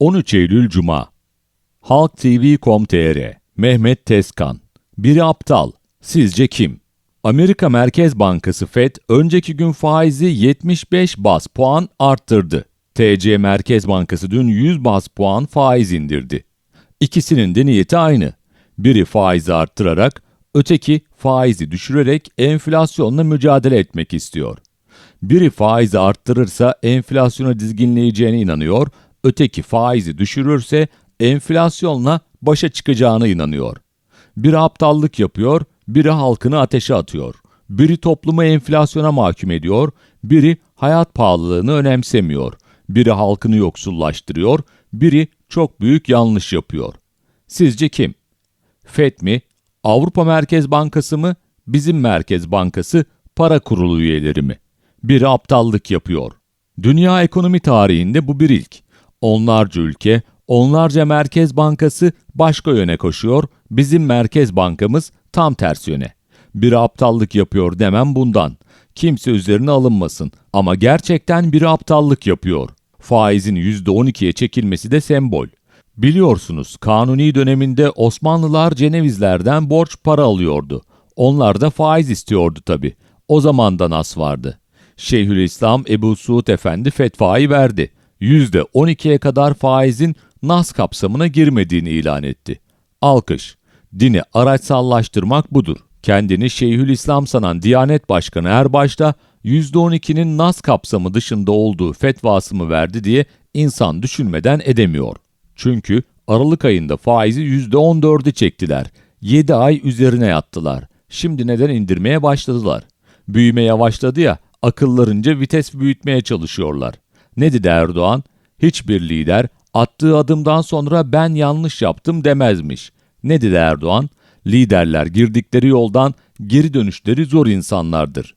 13 Eylül Cuma Halk TV.com.tr Mehmet Tezkan Biri aptal. Sizce kim? Amerika Merkez Bankası FED önceki gün faizi 75 bas puan arttırdı. TC Merkez Bankası dün 100 bas puan faiz indirdi. İkisinin de niyeti aynı. Biri faizi arttırarak, öteki faizi düşürerek enflasyonla mücadele etmek istiyor. Biri faizi arttırırsa enflasyonu dizginleyeceğine inanıyor, öteki faizi düşürürse enflasyonla başa çıkacağına inanıyor. Biri aptallık yapıyor, biri halkını ateşe atıyor. Biri toplumu enflasyona mahkum ediyor, biri hayat pahalılığını önemsemiyor. Biri halkını yoksullaştırıyor, biri çok büyük yanlış yapıyor. Sizce kim? FED mi? Avrupa Merkez Bankası mı? Bizim Merkez Bankası para kurulu üyeleri mi? Biri aptallık yapıyor. Dünya ekonomi tarihinde bu bir ilk. Onlarca ülke, onlarca Merkez Bankası başka yöne koşuyor, bizim Merkez Bankamız tam ters yöne. Biri aptallık yapıyor demem bundan. Kimse üzerine alınmasın ama gerçekten biri aptallık yapıyor. Faizin %12'ye çekilmesi de sembol. Biliyorsunuz Kanuni döneminde Osmanlılar Cenevizlerden borç para alıyordu. Onlar da faiz istiyordu tabi. O zaman da nas vardı. Şeyhülislam Ebu Suud Efendi fetvayı verdi. %12'ye kadar faizin nas kapsamına girmediğini ilan etti. Alkış. Dini araçsallaştırmak budur. Kendini Şeyhülislam sanan Diyanet Başkanı Erbaş da %12'nin nas kapsamı dışında olduğu fetvası mı verdi diye insan düşünmeden edemiyor. Çünkü Aralık ayında faizi %14'ü çektiler. 7 ay üzerine yattılar. Şimdi neden indirmeye başladılar? Büyüme yavaşladı ya, akıllarınca vites büyütmeye çalışıyorlar. Ne dedi Erdoğan? Hiçbir lider attığı adımdan sonra ben yanlış yaptım demezmiş. Ne dedi Erdoğan? Liderler girdikleri yoldan geri dönüşleri zor insanlardır.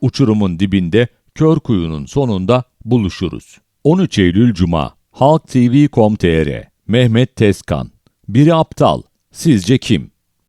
Uçurumun dibinde, kör kuyunun sonunda buluşuruz. 13 Eylül Cuma Halk TV.com.tr Mehmet Tezkan Biri aptal. Sizce kim?